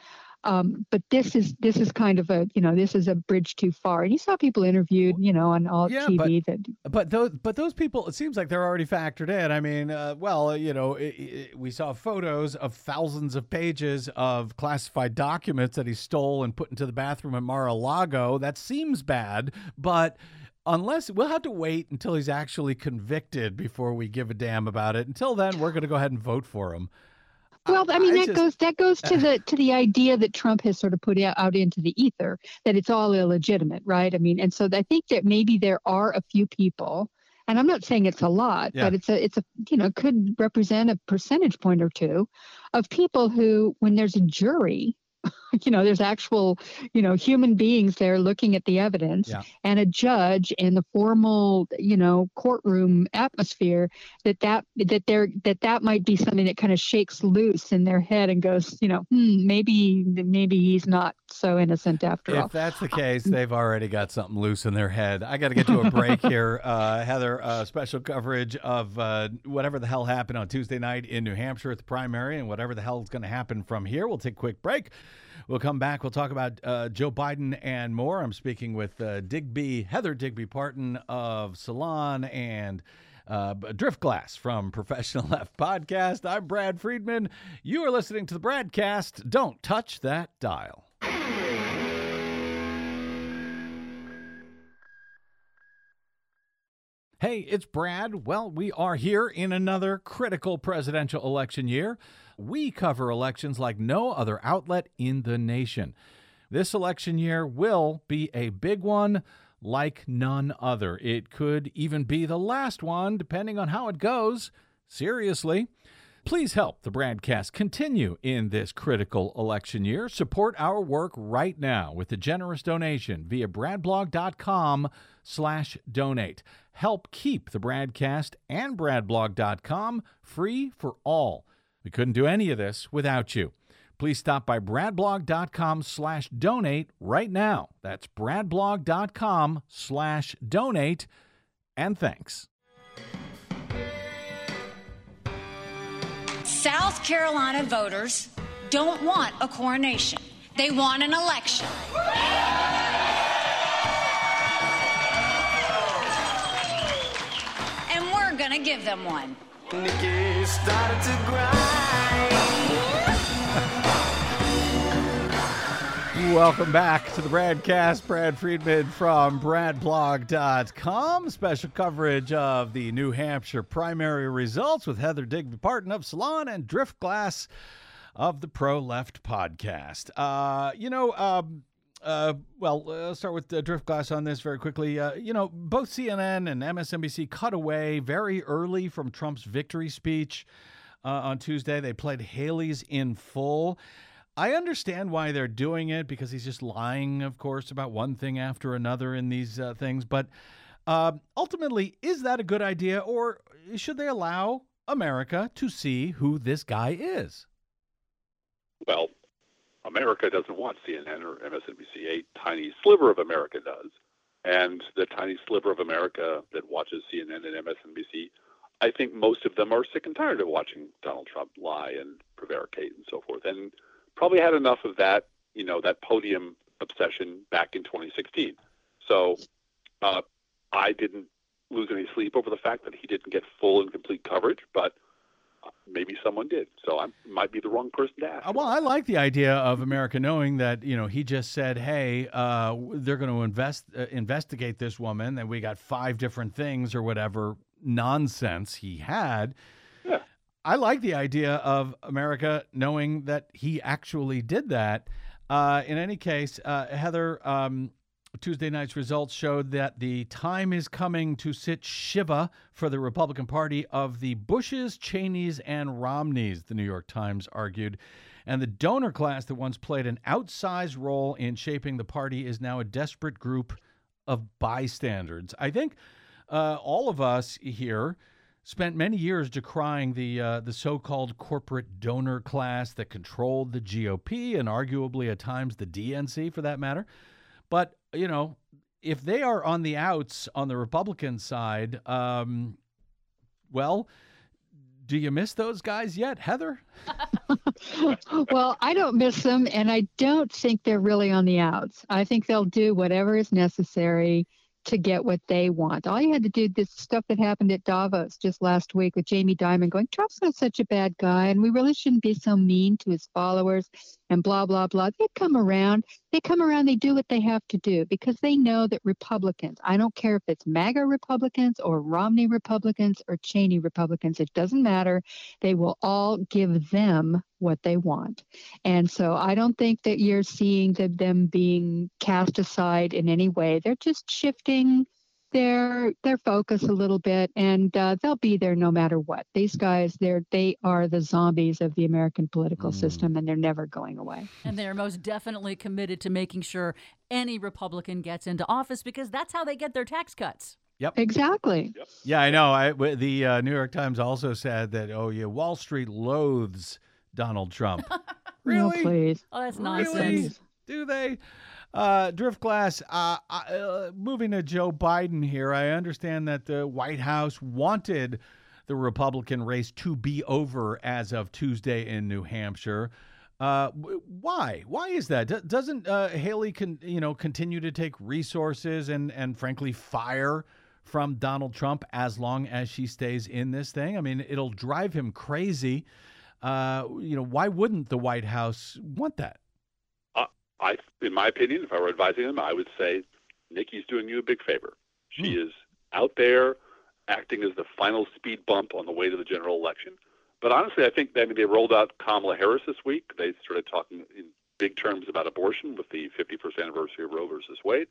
Um, but this is this is kind of a you know this is a bridge too far. And you saw people interviewed you know on all Yeah, TV that But those, but those people, it seems like they're already factored in. I mean, uh, well, uh, you know, i i we saw photos of thousands of pages of classified documents that he stole and put into the bathroom at Mar-a-Lago. That seems bad, but unless we'll have to wait until he's actually convicted before we give a damn about it. Until then, we're going to go ahead and vote for him. Well, I mean I that just- goes that goes to the to the idea that Trump has sort of put out, out into the ether that it's all illegitimate, right? I mean, and so I think that maybe there are a few people, and I'm not saying it's a lot, Yeah. but it's a it's a you know could represent a percentage point or two of people who, when there's a jury, you know, there's actual you know human beings there looking at the evidence, Yeah. and a judge in the formal you know courtroom atmosphere that that that there that that might be something that kind of shakes loose in their head and goes you know hmm, maybe maybe he's not so innocent after all If that's the case, they've already got something loose in their head. I got to get to a break here. Uh, Heather, uh, special coverage of uh, whatever the hell happened on Tuesday night in New Hampshire at the primary and whatever the hell is going to happen from here. We'll take a quick break. We'll come back. We'll talk about uh, Joe Biden and more. I'm speaking with uh, Digby, Heather Digby Parton of Salon and uh, Driftglass from Professional Left Podcast. I'm Brad Friedman. You are listening to the BradCast. Don't touch that dial. Hey, it's Brad. Well, we are here in another critical presidential election year. We cover elections like no other outlet in the nation. This election year will be a big one like none other. It could even be the last one, depending on how it goes. Seriously. Please help the BradCast continue in this critical election year. Support our work right now with a generous donation via bradblog.com slash donate. Help keep the BradCast and bradblog.com free for all. We couldn't do any of this without you. Please stop by bradblog.com slash donate right now. That's bradblog.com slash donate. And thanks. South Carolina voters don't want a coronation. They want an election. And we're going to give them one. Nikki started to grind. Welcome back to the BradCast. Brad Friedman from BradBlog.com. Special coverage of the New Hampshire primary results with Heather Digby Parton of Salon and Driftglass of the Pro Left podcast. Uh, you know, um, uh, well, uh, let's start with uh, Driftglass on this very quickly. Uh, you know, both CNN and MSNBC cut away very early from Trump's victory speech uh, on Tuesday. They played Haley's in full. I understand why they're doing it because he's just lying, of course, about one thing after another in these uh, things. But uh, ultimately, is that a good idea, or should they allow America to see who this guy is? Well, America doesn't watch CNN or MSNBC. A tiny sliver of America does. And the tiny sliver of America that watches CNN and MSNBC, I think most of them are sick and tired of watching Donald Trump lie and prevaricate and so forth. And probably had enough of that, you know, that podium obsession back in 2016. So uh, I didn't lose any sleep over the fact that he didn't get full and complete coverage, but maybe someone did. So I might be the wrong person to ask. Uh, Well, I like the idea of America knowing that you know he just said, "Hey, uh, they're going to invest uh, investigate this woman," and we got five different things or whatever nonsense he had. I like the idea of America knowing that he actually did that. Uh, in any case, uh, Heather, um, Tuesday night's results showed that the time is coming to sit Shiva for the Republican Party of the Bushes, Cheneys, and Romneys, the New York Times argued. And the donor class that once played an outsized role in shaping the party is now a desperate group of bystanders. I think uh, all of us here spent many years decrying the uh, the so-called corporate donor class that controlled the GOP and arguably at times the DNC for that matter. But you know, if they are on the outs on the Republican side, um, well, do you miss those guys yet, Heather? well, I don't miss them, and I don't think they're really on the outs. I think they'll do whatever is necessary to get what they want. All you had to do, this stuff that happened at Davos just last week with Jamie Dimon going, Trump's not such a bad guy, and we really shouldn't be so mean to his followers, and blah, blah, blah. They come around. They come around, they do what they have to do because they know that Republicans, I don't care if it's MAGA Republicans or Romney Republicans or Cheney Republicans, it doesn't matter. They will all give them what they want. And so I don't think that you're seeing the, them being cast aside in any way. They're just shifting their their focus a little bit and uh, they'll be there no matter what these guys they're they are the zombies of the american political system and they're never going away And they are most definitely committed to making sure any Republican gets into office because that's how they get their tax cuts. Yep. Exactly Yeah, I know. I, w- the uh, New York Times also said that, oh, yeah, Wall Street loathes Donald Trump. no really? please Oh, that's Really? nonsense. Do they? Uh, Driftglass, uh, uh, moving to Joe Biden here, I understand that the White House wanted the Republican race to be over as of Tuesday in New Hampshire. Uh, why? Why is that? Do- doesn't uh, Haley, con- you know, continue to take resources and and frankly fire from Donald Trump as long as she stays in this thing? I mean, it'll drive him crazy. Uh, you know, why wouldn't the White House want that? I, in my opinion, if I were advising them, I would say Nikki's doing you a big favor. She is out there acting as the final speed bump on the way to the general election. But honestly, I think I mean they rolled out Kamala Harris this week. They started talking in big terms about abortion with the 51st anniversary of Roe versus Wade.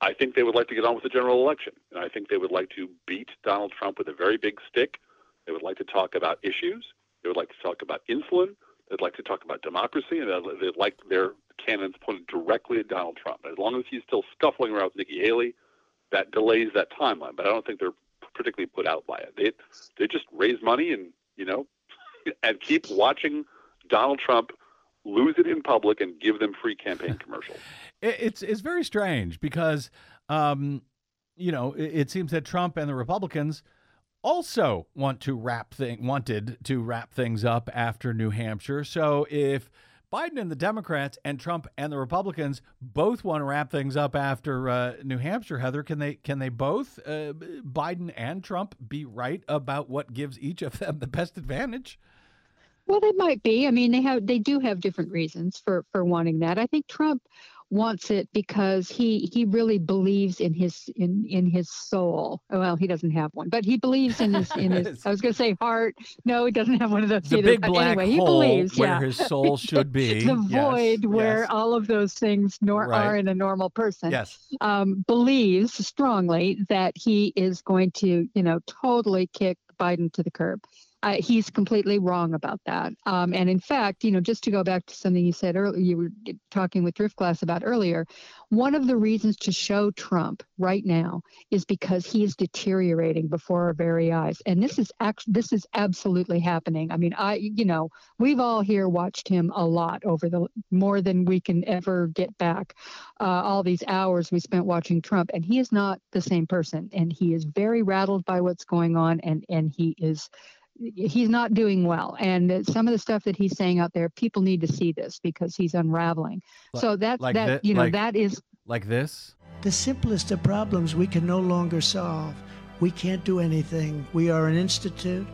I think they would like to get on with the general election, and I think they would like to beat Donald Trump with a very big stick. They would like to talk about issues, They would like to talk about insulin. They'd like to talk about democracy, and they'd, like their cannons pointed directly at Donald Trump. As long as he's still scuffling around with Nikki Haley, that delays that timeline. But I don't think they're particularly put out by it. They they just raise money and you know and keep watching Donald Trump lose it in public and give them free campaign commercials. It's it's very strange because um, you know it, it seems that Trump and the Republicans also want to wrap thing wanted to wrap things up after New Hampshire. So if Biden and the Democrats and Trump and the Republicans both want to wrap things up after uh, New Hampshire. Heather, can they can they both uh, Biden and Trump be right about what gives each of them the best advantage? Well, they might be. I mean, they have they do have different reasons for for wanting that. I think Trump wants it because he he really believes in his in in his soul. Well, he doesn't have one, but he believes in his in his. I was going to say heart. No, he doesn't have one of those The either. big black anyway, he hole believes where yeah. his soul should be. the Yes, void where yes. all of those things nor Right. are in a normal person Yes. um, believes strongly that he is going to, you know, totally kick Biden to the curb. Uh, he's completely wrong about that. Um, and in fact, you know, just to go back to something you said earlier, you were talking with Driftglass about earlier. One of the reasons to show Trump right now is because he is deteriorating before our very eyes, and this is act- this is absolutely happening. I mean, I, you know, we've all here watched him a lot over the more than we can ever get back. Uh, all these hours we spent watching Trump, and he is not the same person, and he is very rattled by what's going on, and and he is he's not doing well and uh, some of the stuff that he's saying out there people need to see this because he's unraveling Li- so that's like that thi- you know like- that is Like this? The simplest of problems we can no longer solve. We can't do anything. We are an institute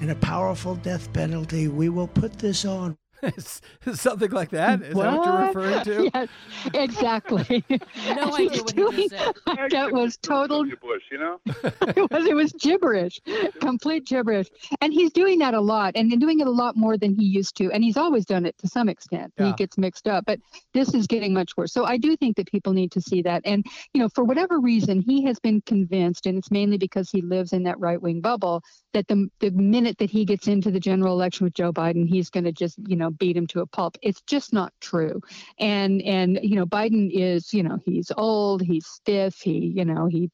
and a powerful death penalty. We will put this on. Something like that? Is that what you're referring to? yes exactly No He's idea what doing- just said. that was total Bush, you know? it was it was gibberish, complete gibberish. And he's doing that a lot, and doing it a lot more than he used to. And he's always done it to some extent. He gets mixed up, but this is getting much worse. So I do think that people need to see that. And you know, for whatever reason, he has been convinced, and it's mainly because he lives in that right wing bubble, that the the minute that he gets into the general election with Joe Biden, he's going to just you know beat him to a pulp. It's just not true. And and you know, Biden is you know he's old, he's stiff, he you know he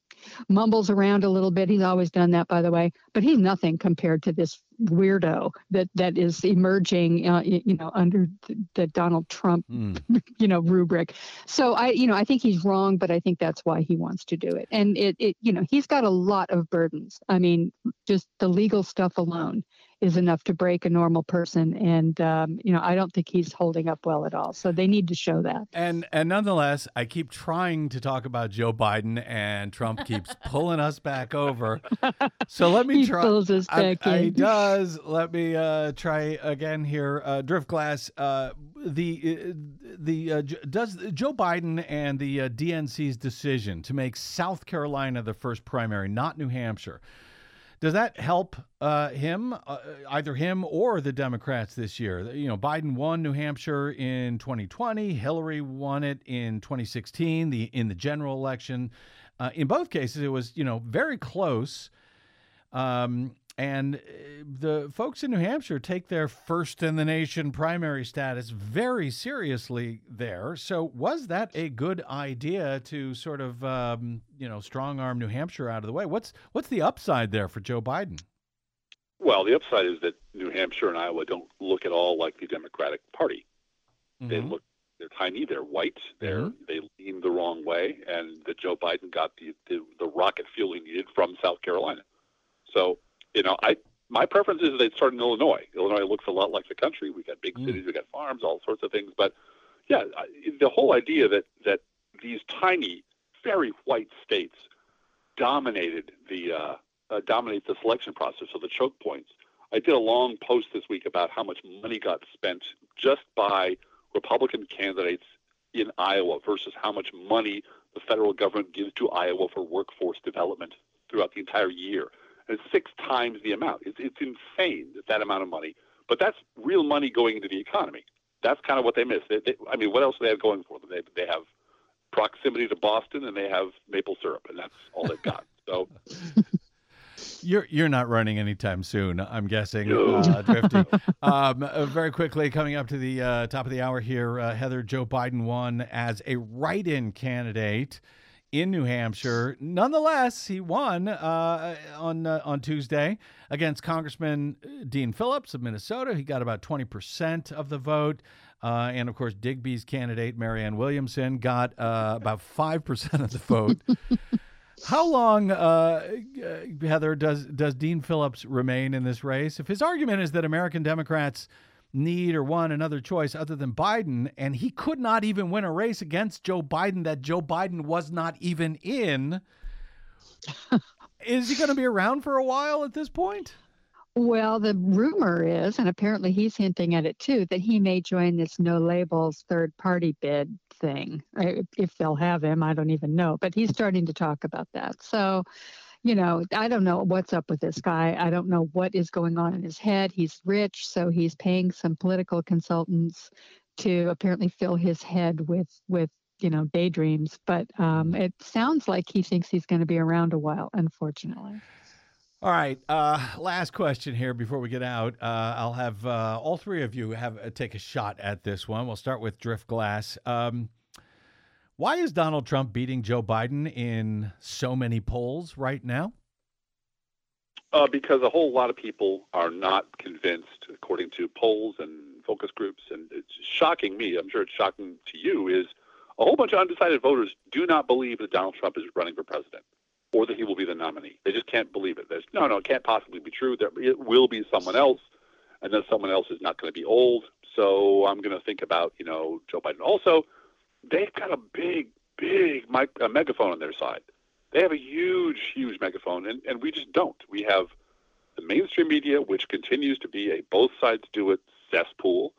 mumbles around a little bit. He's always done that, by the way. But he's nothing compared to this weirdo that that is emerging, uh, you know, under the, Donald Trump, Hmm. you know, rubric. So I, you know, I think he's wrong, but I think that's why he wants to do it. And it, it, you know, he's got a lot of burdens. I mean, just the legal stuff alone is enough to break a normal person. And um, you know, I don't think he's holding up well at all. So they need to show that. And and nonetheless, I keep trying to talk about Joe Biden, and Trump keeps pulling us back over. So let me He try. pulls us I- back I- He does. Let me uh, try again here. Uh, Driftglass. Uh, the uh, the uh, does Joe Biden and the uh, DNC's decision to make South Carolina the first primary, not New Hampshire. Does that help uh, him, uh, either him or the Democrats this year? You know, Biden won New Hampshire in 2020. Hillary won it in 2016, the in the general election. Uh, in both cases, it was you know very close. Um, and uh, the folks in New Hampshire take their first in the nation primary status very seriously there. So, was that a good idea to sort of, um, you know, strong arm New Hampshire out of the way? What's what's the upside there for Joe Biden? Well, the upside is that New Hampshire and Iowa don't look at all like the Democratic Party. They Mhm. look they're tiny, they're white, they're Mhm. they lean the wrong way, and that Joe Biden got the, the the rocket fuel he needed from South Carolina. So, you know, I my preference is they'd start in Illinois. Illinois looks a lot like the country. We got big Mm. cities, we got farms, all sorts of things. But yeah, I, the whole idea that that these tiny, very white states dominated the uh, uh, dominate the selection process of the choke points. I did a long post this week about how much money got spent just by Republican candidates in Iowa versus how much money the federal government gives to Iowa for workforce development throughout the entire year. And it's six times the amount. It's, it's insane that that amount of money. But that's real money going into the economy. That's kind of what they miss. They, they, I mean, what else do they have going for them? They, they have proximity to Boston and they have maple syrup, and that's all they've got. So You're you're not running anytime soon, I'm guessing, uh, Drifty. Um, uh, very quickly, coming up to the uh, top of the hour here, uh, Heather, Joe Biden won as a write-in candidate in New Hampshire. Nonetheless, he won uh, on uh, on Tuesday against Congressman Dean Phillips of Minnesota. He got about 20% of the vote. Uh, and of course, Digby's candidate, Marianne Williamson, got uh, about 5% of the vote. How long, uh, uh, Heather, does does Dean Phillips remain in this race? If his argument is that American Democrats need or want another choice other than Biden, and he could not even win a race against Joe Biden that Joe Biden was not even in, is he going to be around for a while at this point? Well, the rumor is, and apparently he's hinting at it too, that he may join this no labels third party bid thing. If they'll have him, I don't even know. But he's starting to talk about that. So, you know, I don't know what's up with this guy. I don't know what is going on in his head. He's rich, so he's paying some political consultants to apparently fill his head with with you know daydreams. But um, it sounds like he thinks he's going to be around a while. Unfortunately. All right. Uh, last question here before we get out. Uh, I'll have uh, all three of you have uh, take a shot at this one. We'll start with Driftglass. Um, why is Donald Trump beating Joe Biden in so many polls right now? Uh, because a whole lot of people are not convinced, according to polls and focus groups, and it's shocking me. I'm sure it's shocking to you. Is a whole bunch of undecided voters do not believe that Donald Trump is running for president or that he will be the nominee. They just can't believe it. There's, no, no, it can't possibly be true. There, it will be someone else, and then someone else is not going to be old. So I'm going to think about, you know, Joe Biden. Also, they've got a big, big mic, a megaphone on their side. They have a huge, huge megaphone, and, and we just don't. We have the mainstream media, which continues to be a both sides do it cesspool,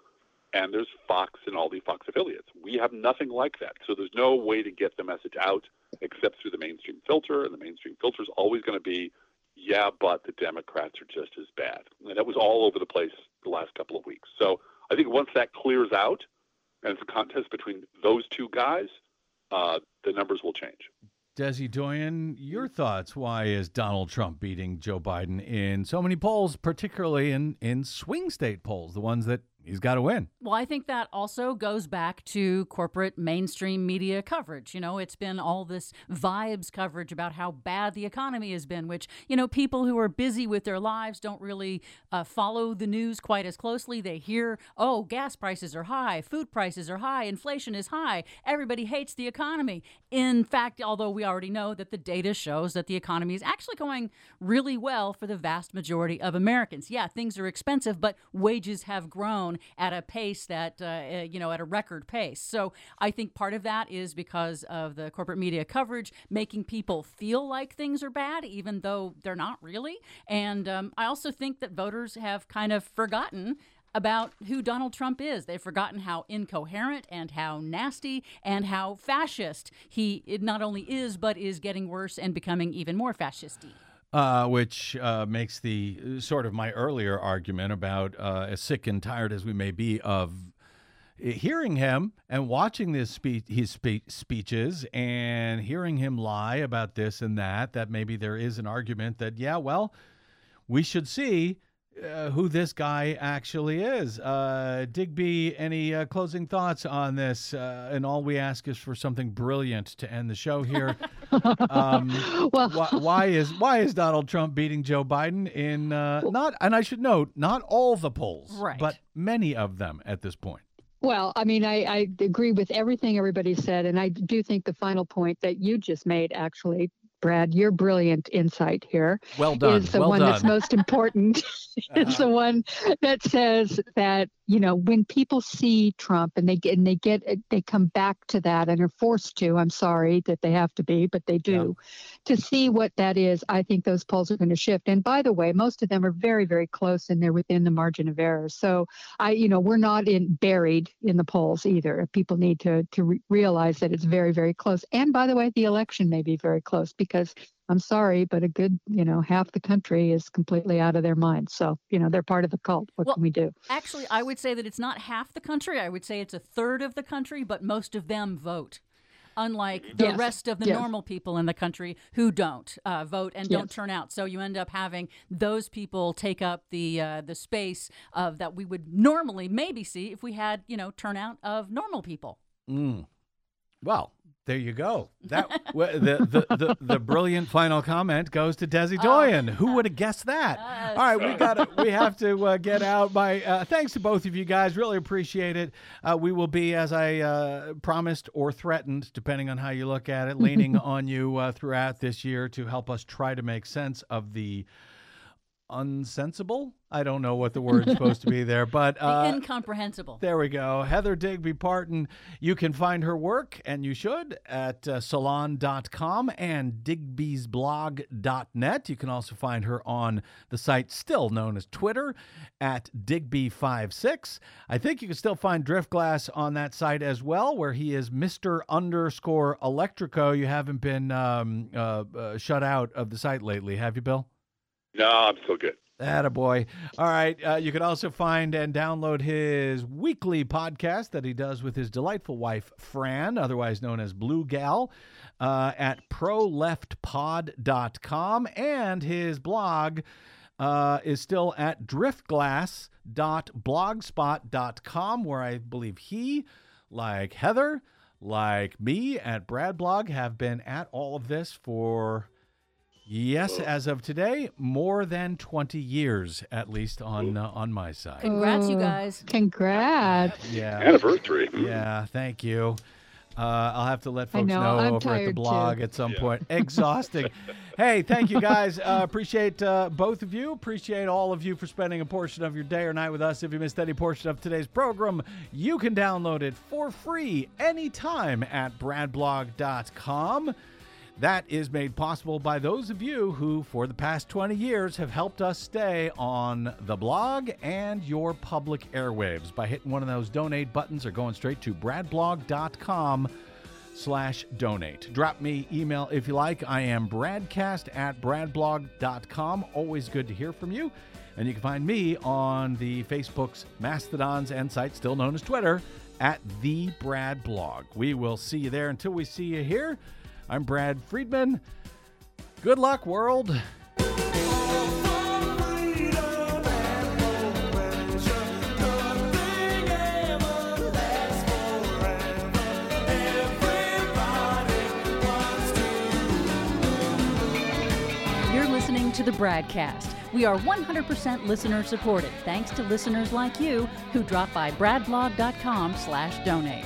and there's Fox and all the Fox affiliates. We have nothing like that. So there's no way to get the message out except through the mainstream filter, and the mainstream filter is always going to be, yeah, but the Democrats are just as bad. And that was all over the place the last couple of weeks. So I think once that clears out, and it's a contest between those two guys, uh, the numbers will change. Desi Doyen, your thoughts? Why is Donald Trump beating Joe Biden in so many polls, particularly in, in swing state polls, the ones that he's got to win? Well, I think that also goes back to corporate mainstream media coverage. You know, it's been all this vibes coverage about how bad the economy has been, which, you know, people who are busy with their lives don't really uh, follow the news quite as closely. They hear, oh, gas prices are high, food prices are high, inflation is high, everybody hates the economy. In fact, although we already know that the data shows that the economy is actually going really well for the vast majority of Americans. Yeah, things are expensive, but wages have grown at a pace that, uh, uh, you know, at a record pace. So I think part of that is because of the corporate media coverage making people feel like things are bad, even though they're not really. And um, I also think that voters have kind of forgotten about who Donald Trump is. They've forgotten how incoherent and how nasty and how fascist he not only is, but is getting worse and becoming even more fascisty. Uh, which uh, makes the sort of my earlier argument about uh, as sick and tired as we may be of hearing him and watching this speech, his spe- speeches, and hearing him lie about this and that. That maybe there is an argument that yeah, well, we should see uh, who this guy actually is. Uh, Digby, any uh, closing thoughts on this? Uh, and all we ask is for something brilliant to end the show here. um, Well- why, why is why is Donald Trump beating Joe Biden in uh, not? And I should note, not all the polls, Right. but many of them at this point. Well, I mean, I, I agree with everything everybody said. And I do think the final point that you just made, actually, Brad, your brilliant insight here Well done. is the well one done. that's most important. it's the one that says that you know when people see Trump and they get and they get they come back to that and are forced to. I'm sorry that they have to be, but they do to see what that is. I think those polls are going to shift. And by the way, most of them are very very close and they're within the margin of error. So I you know we're not in buried in the polls either. People need to to re- realize that it's very very close. And by the way, the election may be very close because I'm sorry, but a good, you know, half the country is completely out of their mind. So, you know, they're part of the cult. What Well, can we do? Actually, I would say that it's not half the country. I would say it's a third of the country, but most of them vote. unlike the Yes. rest of the Yes. normal people in the country who don't uh, vote and don't turn out. So you end up having those people take up the uh, the space of that we would normally maybe see if we had you know turnout of normal people. Mm. Well, there you go. That the, the, the, the brilliant final comment goes to Desi Doyen. Who would have guessed that? All right, we got we have to uh, get out. My uh, thanks to both of you guys. Really appreciate it. Uh, we will be, as I uh, promised or threatened, depending on how you look at it, leaning on you uh, throughout this year to help us try to make sense of the unsensible. I don't know what the word's supposed to be there, but The uh, incomprehensible. there we go. Heather Digby Parton. You can find her work, and you should, at uh, salon.com and digbysblog.net. You can also find her on the site still known as Twitter at digby56. I think you can still find Driftglass on that site as well, where he is Mr. underscore Electrico. You haven't been um, uh, uh, shut out of the site lately, have you, Bill? No, I'm still good. Attaboy. All right. Uh, you can also find and download his weekly podcast that he does with his delightful wife, Fran, otherwise known as Blue Gal, uh, at proleftpod.com. And his blog uh, is still at driftglass.blogspot.com, where I believe he, like Heather, like me at Brad Blog, have been at all of this for. Yes, as of today, more than 20 years, at least on uh, on my side. Congrats, you guys. Congrats. Yeah. Anniversary. Yeah, thank you. Uh, I'll have to let I folks know, know, over at the tired, too. blog at some point. Exhausting. hey, thank you guys. Uh, appreciate uh, both of you. Appreciate all of you for spending a portion of your day or night with us. If you missed any portion of today's program, you can download it for free anytime at bradblog.com. That is made possible by those of you who, for the past 20 years, have helped us stay on the blog and your public airwaves by hitting one of those donate buttons or going straight to bradblog.com slash donate. Drop me email if you like. I am bradcast at bradblog.com. Always good to hear from you. And you can find me on the Facebook's Mastodons and site still known as Twitter at the Brad Blog. We will see you there until we see you here. I'm Brad Friedman. Good luck, world. You're listening to the BradCast. We are 100% listener supported, thanks to listeners like you who drop by bradblog.com slash donate.